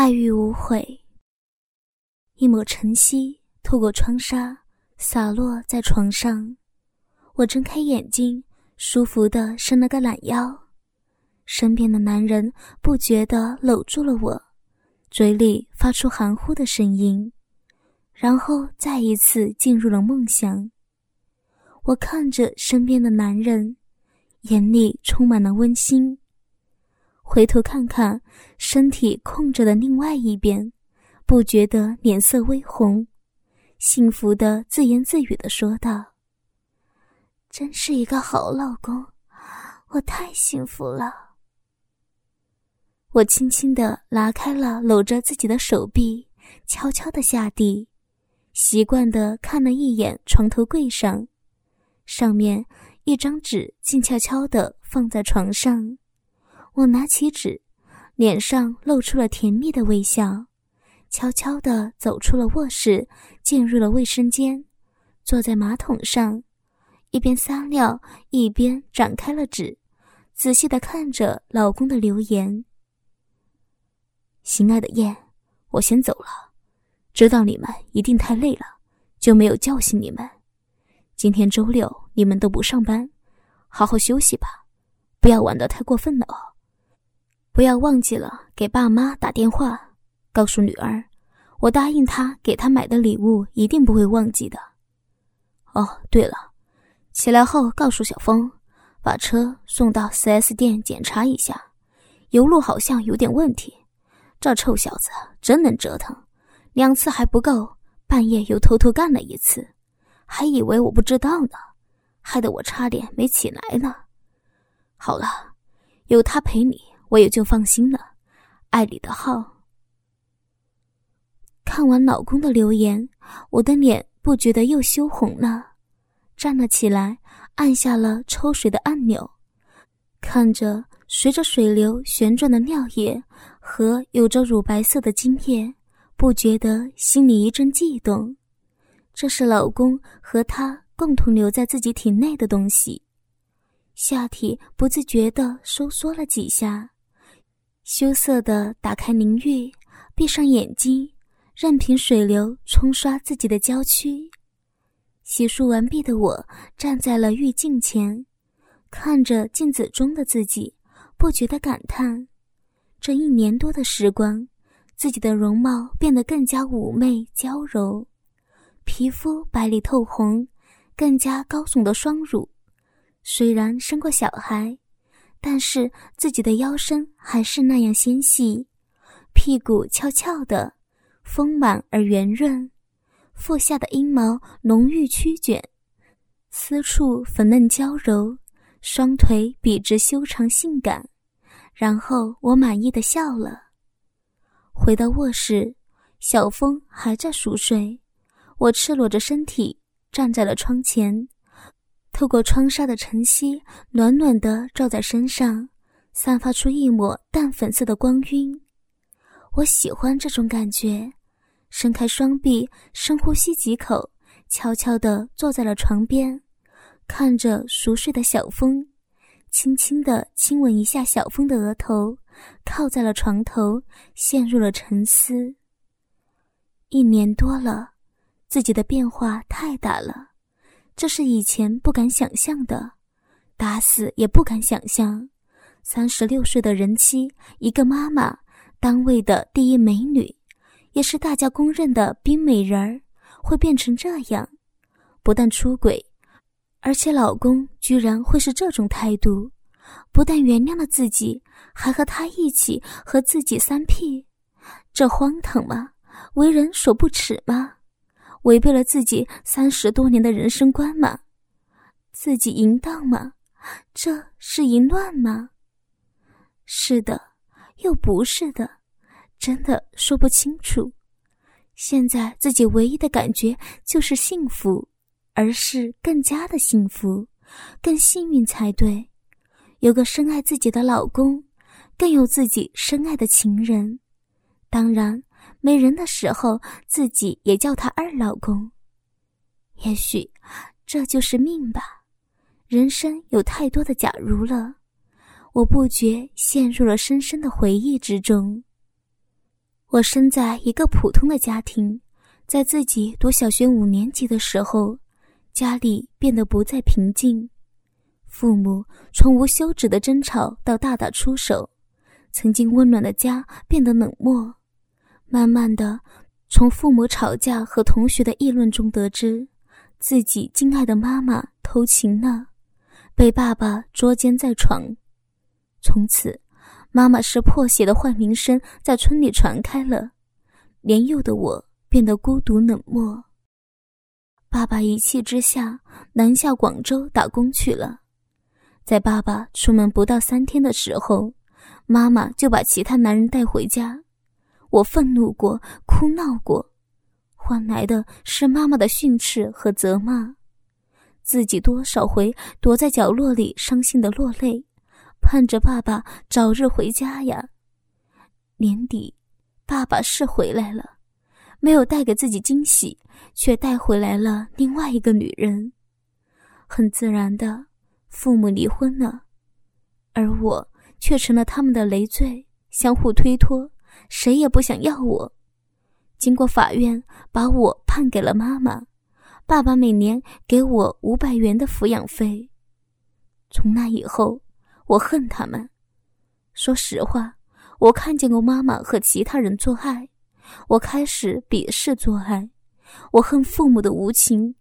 爱欲无悔。一抹晨曦透过窗纱洒落在床上，我睁开眼睛，舒服的伸了个懒腰，身边的男人不觉地搂住了我，嘴里发出含糊的声音，然后再一次进入了梦乡。我看着身边的男人，眼里充满了温馨。回头看看身体空着的另外一边，不觉得脸色微红，幸福的自言自语的说道：“真是一个好老公，我太幸福了。”我轻轻的拉开了搂着自己的手臂，悄悄的下地，习惯的看了一眼床头柜上，上面一张纸静悄悄的放在床上。我拿起纸，脸上露出了甜蜜的微笑，悄悄地走出了卧室，进入了卫生间，坐在马桶上，一边撒尿一边展开了纸，仔细地看着老公的留言。心爱的燕，我先走了，知道你们一定太累了，就没有叫醒你们。今天周六，你们都不上班，好好休息吧，不要玩得太过分了哦。不要忘记了给爸妈打电话，告诉女儿，我答应她给她买的礼物一定不会忘记的。哦，对了，起来后告诉小峰，把车送到 4S 店检查一下，油路好像有点问题。这臭小子真能折腾，两次还不够，半夜又偷偷干了一次，还以为我不知道呢，害得我差点没起来呢。好了，有他陪你。我也就放心了，爱你的号。看完老公的留言，我的脸不觉得又羞红了，站了起来，按下了抽水的按钮，看着随着水流旋转的尿液和有着乳白色的精液，不觉得心里一阵悸动。这是老公和他共同留在自己体内的东西，下体不自觉地收缩了几下。羞涩的打开淋浴，闭上眼睛，任凭水流冲刷自己的娇躯。洗漱完毕的我站在了浴镜前，看着镜子中的自己，不觉得感叹：这一年多的时光，自己的容貌变得更加妩媚娇柔，皮肤白里透红，更加高耸的双乳。虽然生过小孩。但是自己的腰身还是那样纤细，屁股翘翘的，丰满而圆润，腹下的阴毛浓郁曲卷，私处粉嫩娇柔，双腿笔直修长性感。然后我满意的笑了。回到卧室，小峰还在熟睡，我赤裸着身体站在了窗前。透过窗纱的晨曦，暖暖的照在身上，散发出一抹淡粉色的光晕。我喜欢这种感觉，伸开双臂，深呼吸几口，悄悄地坐在了床边，看着熟睡的小峰，轻轻地亲吻一下小峰的额头，靠在了床头，陷入了沉思。一年多了，自己的变化太大了。这是以前不敢想象的，打死也不敢想象。三十六岁的人妻，一个妈妈，单位的第一美女，也是大家公认的冰美人儿，会变成这样。不但出轨，而且老公居然会是这种态度。不但原谅了自己，还和他一起和自己三 P，这荒唐吗？为人所不齿吗？违背了自己三十多年的人生观吗？自己淫荡吗？这是淫乱吗？是的，又不是的，真的说不清楚。现在自己唯一的感觉就是幸福，而是更加的幸福，更幸运才对。有个深爱自己的老公，更有自己深爱的情人，当然。没人的时候，自己也叫他二老公。也许这就是命吧。人生有太多的假如了，我不觉陷入了深深的回忆之中。我生在一个普通的家庭，在自己读小学五年级的时候，家里变得不再平静，父母从无休止的争吵到大打出手，曾经温暖的家变得冷漠。慢慢的，从父母吵架和同学的议论中得知，自己敬爱的妈妈偷情了，被爸爸捉奸在床，从此。妈妈是破鞋的坏名声在村里传开了，年幼的我变得孤独冷漠。爸爸一气之下南下广州打工去了，在爸爸出门不到三天的时候，妈妈就把其他男人带回家。我愤怒过，哭闹过，换来的是妈妈的训斥和责骂，自己多少回躲在角落里伤心的落泪。盼着爸爸早日回家呀。年底，爸爸是回来了，没有带给自己惊喜，却带回来了另外一个女人。很自然的，父母离婚了，而我却成了他们的累赘，相互推脱，谁也不想要我。经过法院，把我判给了妈妈，爸爸每年给我五百元的抚养费。从那以后。我恨他们。说实话，我看见过妈妈和其他人做爱，我开始鄙视做爱。我恨父母的无情。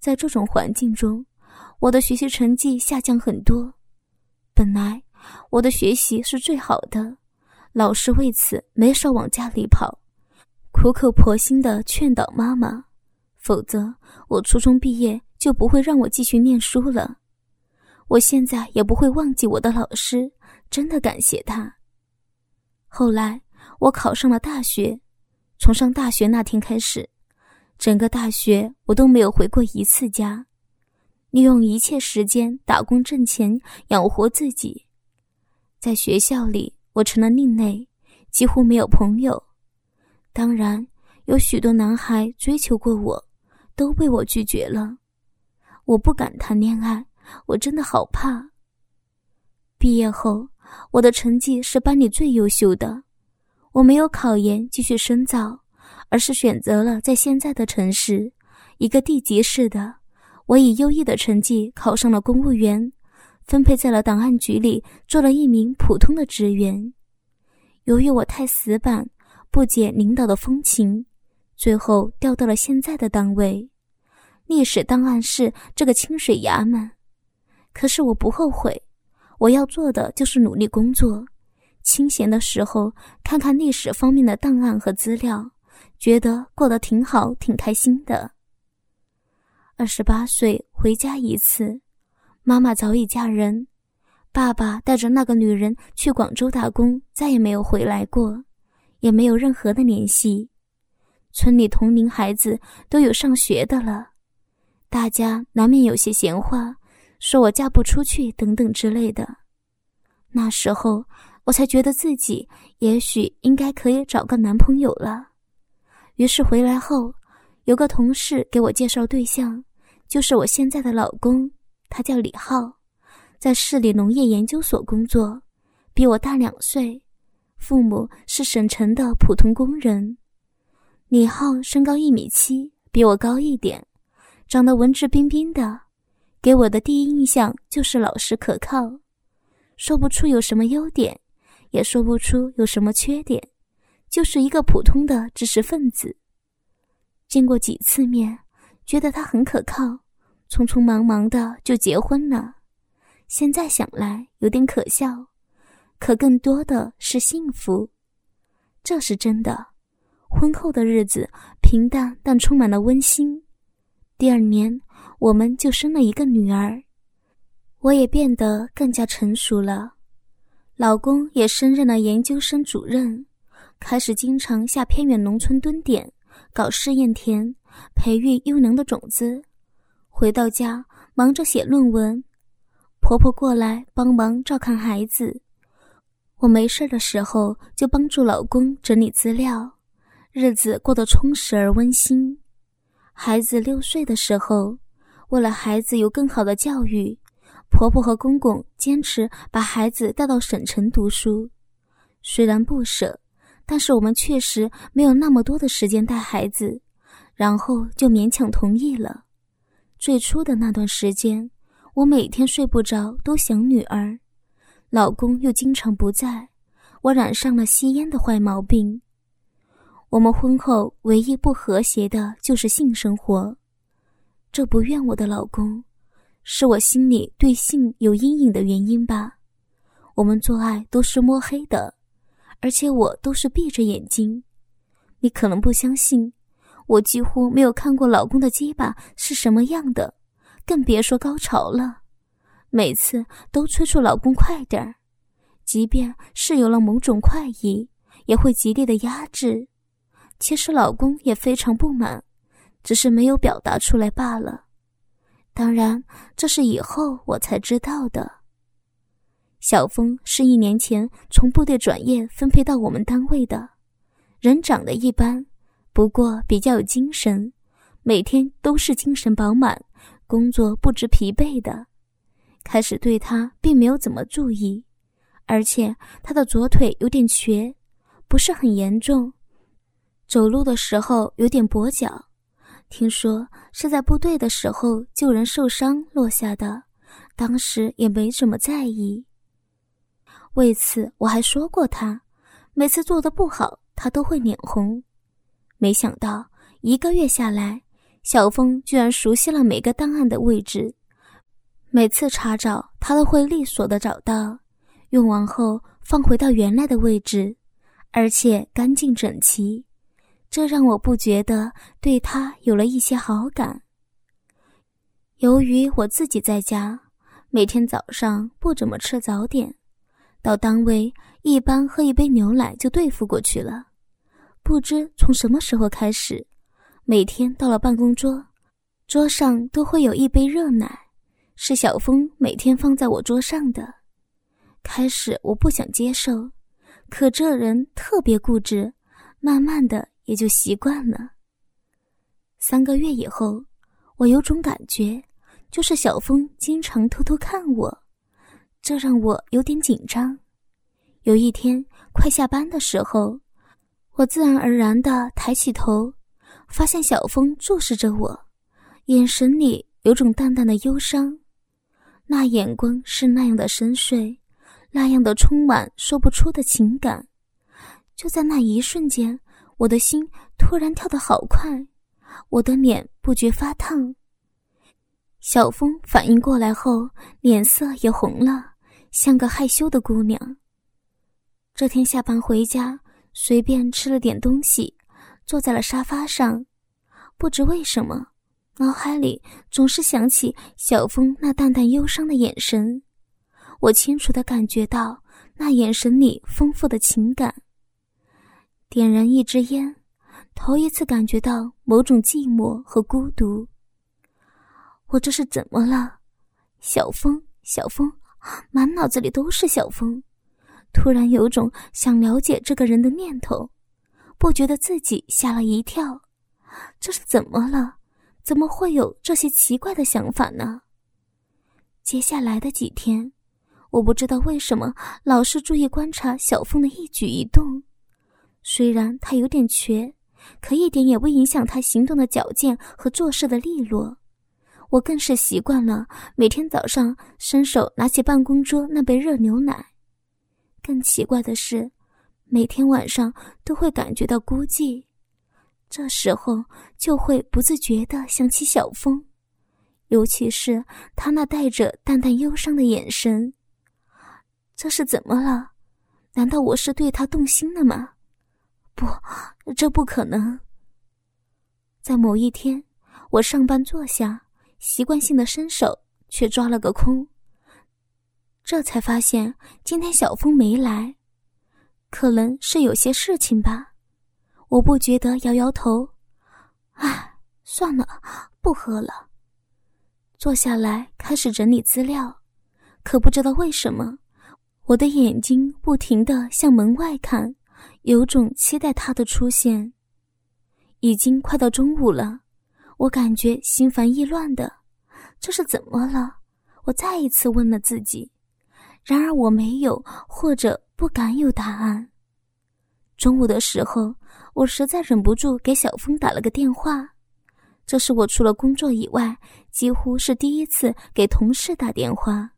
在这种环境中，我的学习成绩下降很多。本来我的学习是最好的，老师为此没少往家里跑，苦口婆心的劝导妈妈，否则我初中毕业就不会让我继续念书了。我现在也不会忘记我的老师，真的感谢他。后来我考上了大学，从上大学那天开始，整个大学我都没有回过一次家，利用一切时间打工挣钱养活自己。在学校里，我成了另类，几乎没有朋友。当然，有许多男孩追求过我，都被我拒绝了。我不敢谈恋爱。我真的好怕。毕业后，我的成绩是班里最优秀的。我没有考研继续深造，而是选择了在现在的城市，一个地级市的。我以优异的成绩考上了公务员，分配在了档案局里，做了一名普通的职员。由于我太死板，不解领导的风情，最后调到了现在的单位——历史档案室这个清水衙门。可是我不后悔，我要做的就是努力工作，清闲的时候看看历史方面的档案和资料，觉得过得挺好，挺开心的。二十八岁回家一次，妈妈早已嫁人，爸爸带着那个女人去广州打工，再也没有回来过，也没有任何的联系。村里同龄孩子都有上学的了，大家难免有些闲话。说我嫁不出去等等之类的，那时候我才觉得自己也许应该可以找个男朋友了。于是回来后，有个同事给我介绍对象，就是我现在的老公，他叫李浩，在市里农业研究所工作，比我大两岁，父母是省城的普通工人。李浩身高一米七，比我高一点，长得文质彬彬的。给我的第一印象就是老实可靠，说不出有什么优点，也说不出有什么缺点，就是一个普通的知识分子。见过几次面，觉得他很可靠，匆匆忙忙的就结婚了。现在想来有点可笑，可更多的是幸福，这是真的。婚后的日子平淡，但充满了温馨。第二年。我们就生了一个女儿，我也变得更加成熟了，老公也升任了研究生主任，开始经常下偏远农村蹲点，搞试验田，培育优良的种子。回到家忙着写论文，婆婆过来帮忙照看孩子，我没事的时候就帮助老公整理资料，日子过得充实而温馨。孩子六岁的时候。为了孩子有更好的教育，婆婆和公公坚持把孩子带到省城读书。虽然不舍，但是我们确实没有那么多的时间带孩子，然后就勉强同意了。最初的那段时间，我每天睡不着，都想女儿，老公又经常不在，我染上了吸烟的坏毛病。我们婚后唯一不和谐的就是性生活，这不怨我的老公，是我心里对性有阴影的原因吧。我们做爱都是摸黑的，而且我都是闭着眼睛。你可能不相信，我几乎没有看过老公的鸡巴是什么样的，更别说高潮了。每次都催促老公快点儿，即便是有了某种快意，也会极力的压制。其实老公也非常不满，只是没有表达出来罢了。当然，这是以后我才知道的。小峰是一年前从部队转业分配到我们单位的，人长得一般，不过比较有精神，每天都是精神饱满，工作不知疲惫的。开始对他并没有怎么注意，而且他的左腿有点瘸，不是很严重。走路的时候有点跛脚，听说是在部队的时候救人受伤落下的，当时也没怎么在意。为此我还说过他，每次做的不好，他都会脸红。没想到一个月下来，小峰居然熟悉了每个档案的位置，每次查找他都会利索的找到，用完后放回到原来的位置，而且干净整齐。这让我不觉得对他有了一些好感。由于我自己在家，每天早上不怎么吃早点，到单位一般喝一杯牛奶就对付过去了。不知从什么时候开始，每天到了办公桌，桌上都会有一杯热奶，是小峰每天放在我桌上的。开始我不想接受，可这人特别固执，慢慢的。也就习惯了。三个月以后，我有种感觉，就是小峰经常偷偷看我，这让我有点紧张。有一天快下班的时候，我自然而然的抬起头，发现小峰注视着我，眼神里有种淡淡的忧伤，那眼光是那样的深邃，那样的充满说不出的情感。就在那一瞬间。我的心突然跳得好快，我的脸不觉发烫。小峰反应过来后，脸色也红了，像个害羞的姑娘。这天下班回家，随便吃了点东西，坐在了沙发上，不知为什么，脑海里总是想起小峰那淡淡忧伤的眼神。我清楚的感觉到那眼神里丰富的情感。点燃一支烟，头一次感觉到某种寂寞和孤独。我这是怎么了？小峰，小峰，满脑子里都是小峰。突然有种想了解这个人的念头，不觉得自己吓了一跳。这是怎么了？怎么会有这些奇怪的想法呢？接下来的几天，我不知道为什么老是注意观察小峰的一举一动。虽然他有点瘸，可一点也不影响他行动的矫健和做事的利落。我更是习惯了每天早上伸手拿起办公桌那杯热牛奶。更奇怪的是，每天晚上都会感觉到孤寂，这时候就会不自觉地想起小峰，尤其是他那带着淡淡忧伤的眼神。这是怎么了？难道我是对他动心了吗？不，这不可能。在某一天，我上班坐下，习惯性的伸手，却抓了个空。这才发现今天小峰没来，可能是有些事情吧。我不觉得，摇摇头，唉，算了，不喝了。坐下来开始整理资料，可不知道为什么，我的眼睛不停的向门外看。有种期待他的出现。已经快到中午了，我感觉心烦意乱的，这是怎么了？我再一次问了自己，然而我没有或者不敢有答案。中午的时候，我实在忍不住给小峰打了个电话。这是我除了工作以外，几乎是第一次给同事打电话。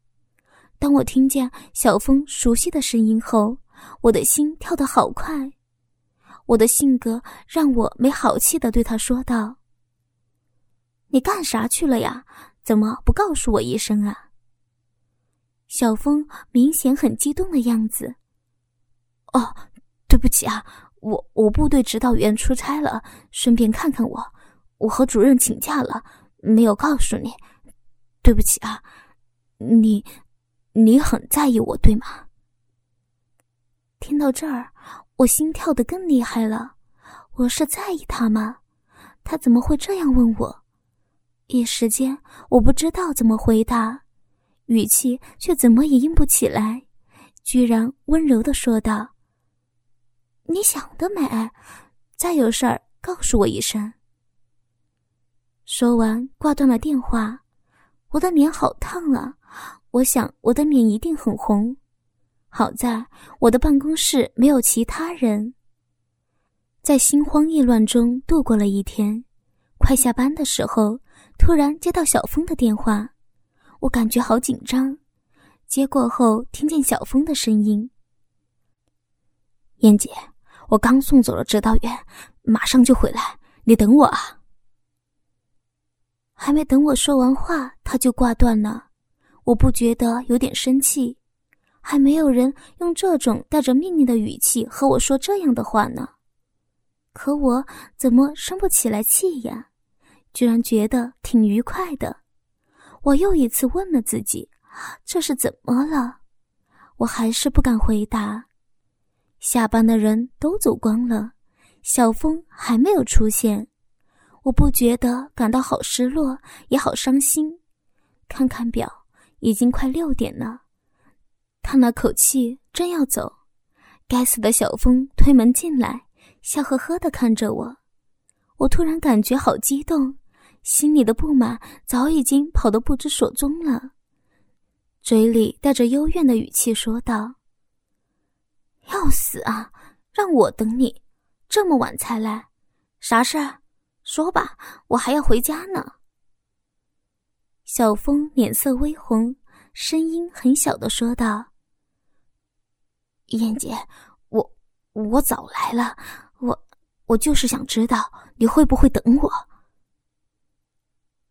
当我听见小峰熟悉的声音后，我的心跳得好快。我的性格让我没好气的对他说道：“你干啥去了呀？怎么不告诉我一声啊？”小峰明显很激动的样子。哦。对不起啊，我我部队指导员出差了，顺便看看我。我和主任请假了，没有告诉你。对不起啊，你你很在意我对吗？听到这儿，我心跳的更厉害了。我是在意他吗？他怎么会这样问我？一时间我不知道怎么回答，语气却怎么也硬不起来，居然温柔的说道。你想得美，再有事儿告诉我一声。说完，挂断了电话。我的脸好烫啊！我想我的脸一定很红。好在我的办公室没有其他人。在心慌意乱中度过了一天。快下班的时候，突然接到小峰的电话，我感觉好紧张。接过后，听见小峰的声音：“燕姐。”我刚送走了指导员，马上就回来，你等我啊！还没等我说完话，他就挂断了。我不觉得有点生气，还没有人用这种带着命令的语气和我说这样的话呢。可我怎么生不起来气呀？居然觉得挺愉快的。我又一次问了自己：这是怎么了？我还是不敢回答。下班的人都走光了，小峰还没有出现，我不觉得感到好失落，也好伤心。看看表，已经快六点了。叹了口气，正要走，该死的小峰推门进来，笑呵呵的看着我。我突然感觉好激动，心里的不满早已经跑得不知所踪了，嘴里带着幽怨的语气说道。要死啊！让我等你，这么晚才来，啥事儿？说吧，我还要回家呢。小峰脸色微红，声音很小的说道：“燕姐，我我早来了，我我就是想知道你会不会等我。”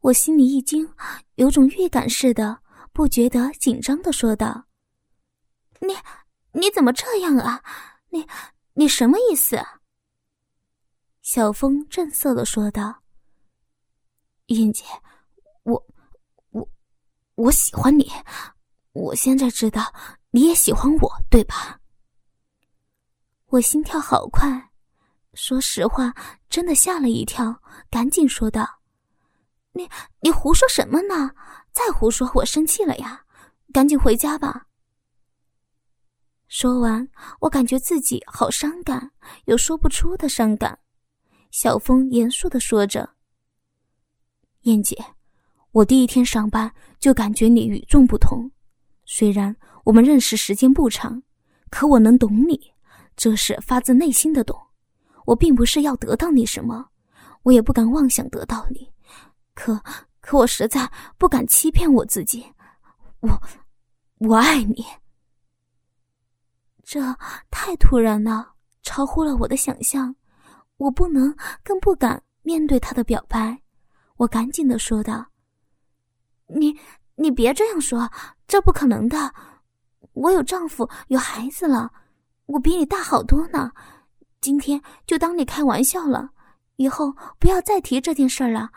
我心里一惊，有种预感似的，不觉得紧张的说道：“你。”你怎么这样啊？你你什么意思？小峰正色的说道：“燕姐，我我我喜欢你，我现在知道你也喜欢我，对吧？”我心跳好快，说实话，真的吓了一跳，赶紧说道：“你你胡说什么呢？再胡说，我生气了呀！赶紧回家吧。”说完，我感觉自己好伤感，有说不出的伤感。小峰严肃的说着：“燕姐，我第一天上班就感觉你与众不同。虽然我们认识时间不长，可我能懂你，这是发自内心的懂。我并不是要得到你什么，我也不敢妄想得到你。可可，我实在不敢欺骗我自己。我，我爱你。”这太突然了，超乎了我的想象，我不能，更不敢面对他的表白。我赶紧的说道：“你，你别这样说，这不可能的。我有丈夫，有孩子了，我比你大好多呢。今天就当你开玩笑了，以后不要再提这件事了。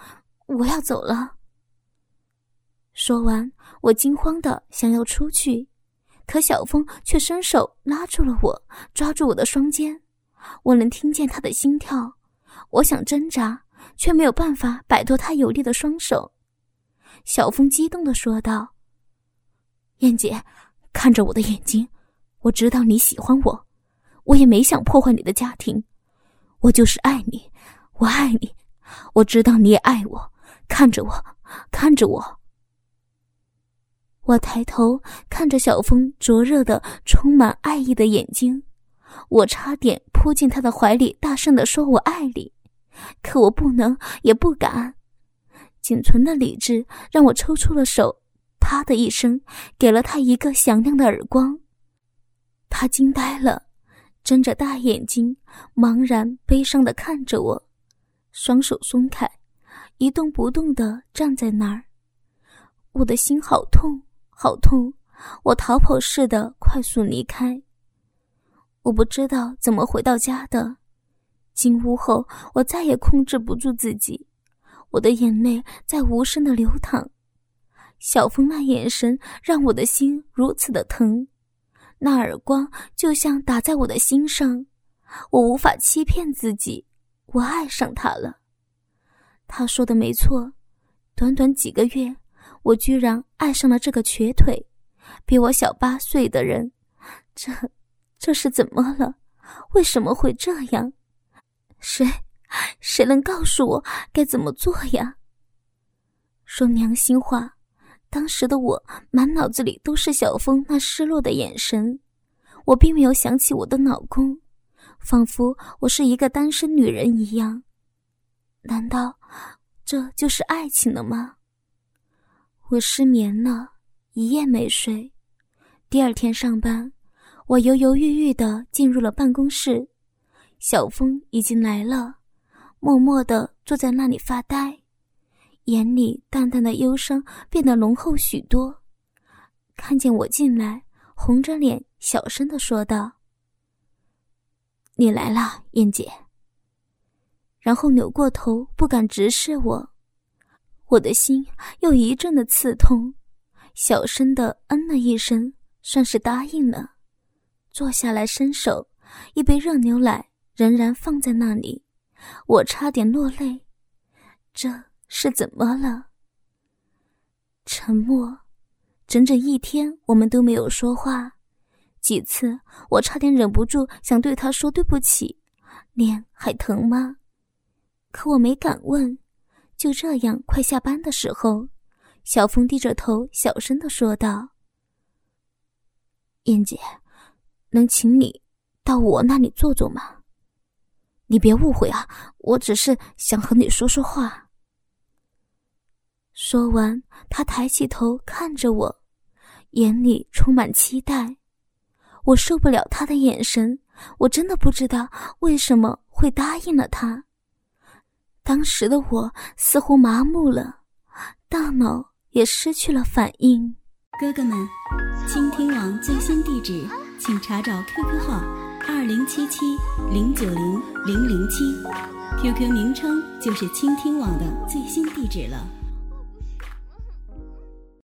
我要走了。”说完，我惊慌的想要出去。可小峰却伸手拉住了我，抓住我的双肩，我能听见他的心跳。我想挣扎，却没有办法摆脱他有力的双手。小峰激动的说道：“燕姐，看着我的眼睛，我知道你喜欢我，我也没想破坏你的家庭，我就是爱你，我爱你，我知道你也爱我。看着我，看着我。”我抬头看着小峰灼热的、充满爱意的眼睛，我差点扑进他的怀里，大声的说我爱你，可我不能，也不敢。仅存的理智让我抽出了手，啪的一声，给了他一个响亮的耳光。他惊呆了，睁着大眼睛，茫然悲伤的看着我，双手松开，一动不动的站在那儿。我的心好痛，好痛！我逃跑似的快速离开。我不知道怎么回到家的。进屋后，我再也控制不住自己。我的眼泪在无声的流淌，小峰那眼神让我的心如此的疼，那耳光就像打在我的心上，我无法欺骗自己，我爱上他了。他说的没错，短短几个月，我居然爱上了这个瘸腿、比我小八岁的人，这，这是怎么了？为什么会这样？谁？谁能告诉我该怎么做呀？说良心话，当时的我满脑子里都是小峰那失落的眼神，我并没有想起我的老公，仿佛我是一个单身女人一样。难道这就是爱情了吗？我失眠了一夜没睡，第二天上班，我犹犹豫豫的进入了办公室，小峰已经来了。默默的坐在那里发呆，眼里淡淡的忧伤变得浓厚许多。看见我进来，红着脸小声的说道：“你来了，燕姐。”然后扭过头，不敢直视我。我的心又一阵的刺痛，小声的嗯了一声，算是答应了。坐下来，伸手，一杯热牛奶仍然放在那里。我差点落泪，这是怎么了？沉默，整整一天，我们都没有说话。几次，我差点忍不住想对他说对不起。脸还疼吗？可我没敢问。就这样，快下班的时候，小峰低着头，小声的说道：“燕姐，能请你到我那里坐坐吗？”你别误会啊，我只是想和你说说话。说完，他抬起头看着我，眼里充满期待。我受不了他的眼神，我真的不知道为什么会答应了他。当时的我似乎麻木了，大脑也失去了反应。哥哥们，倾听网最新地址，请查找 QQ 号。二零七七零九零零零七，QQ 名称就是倾听网的最新地址了。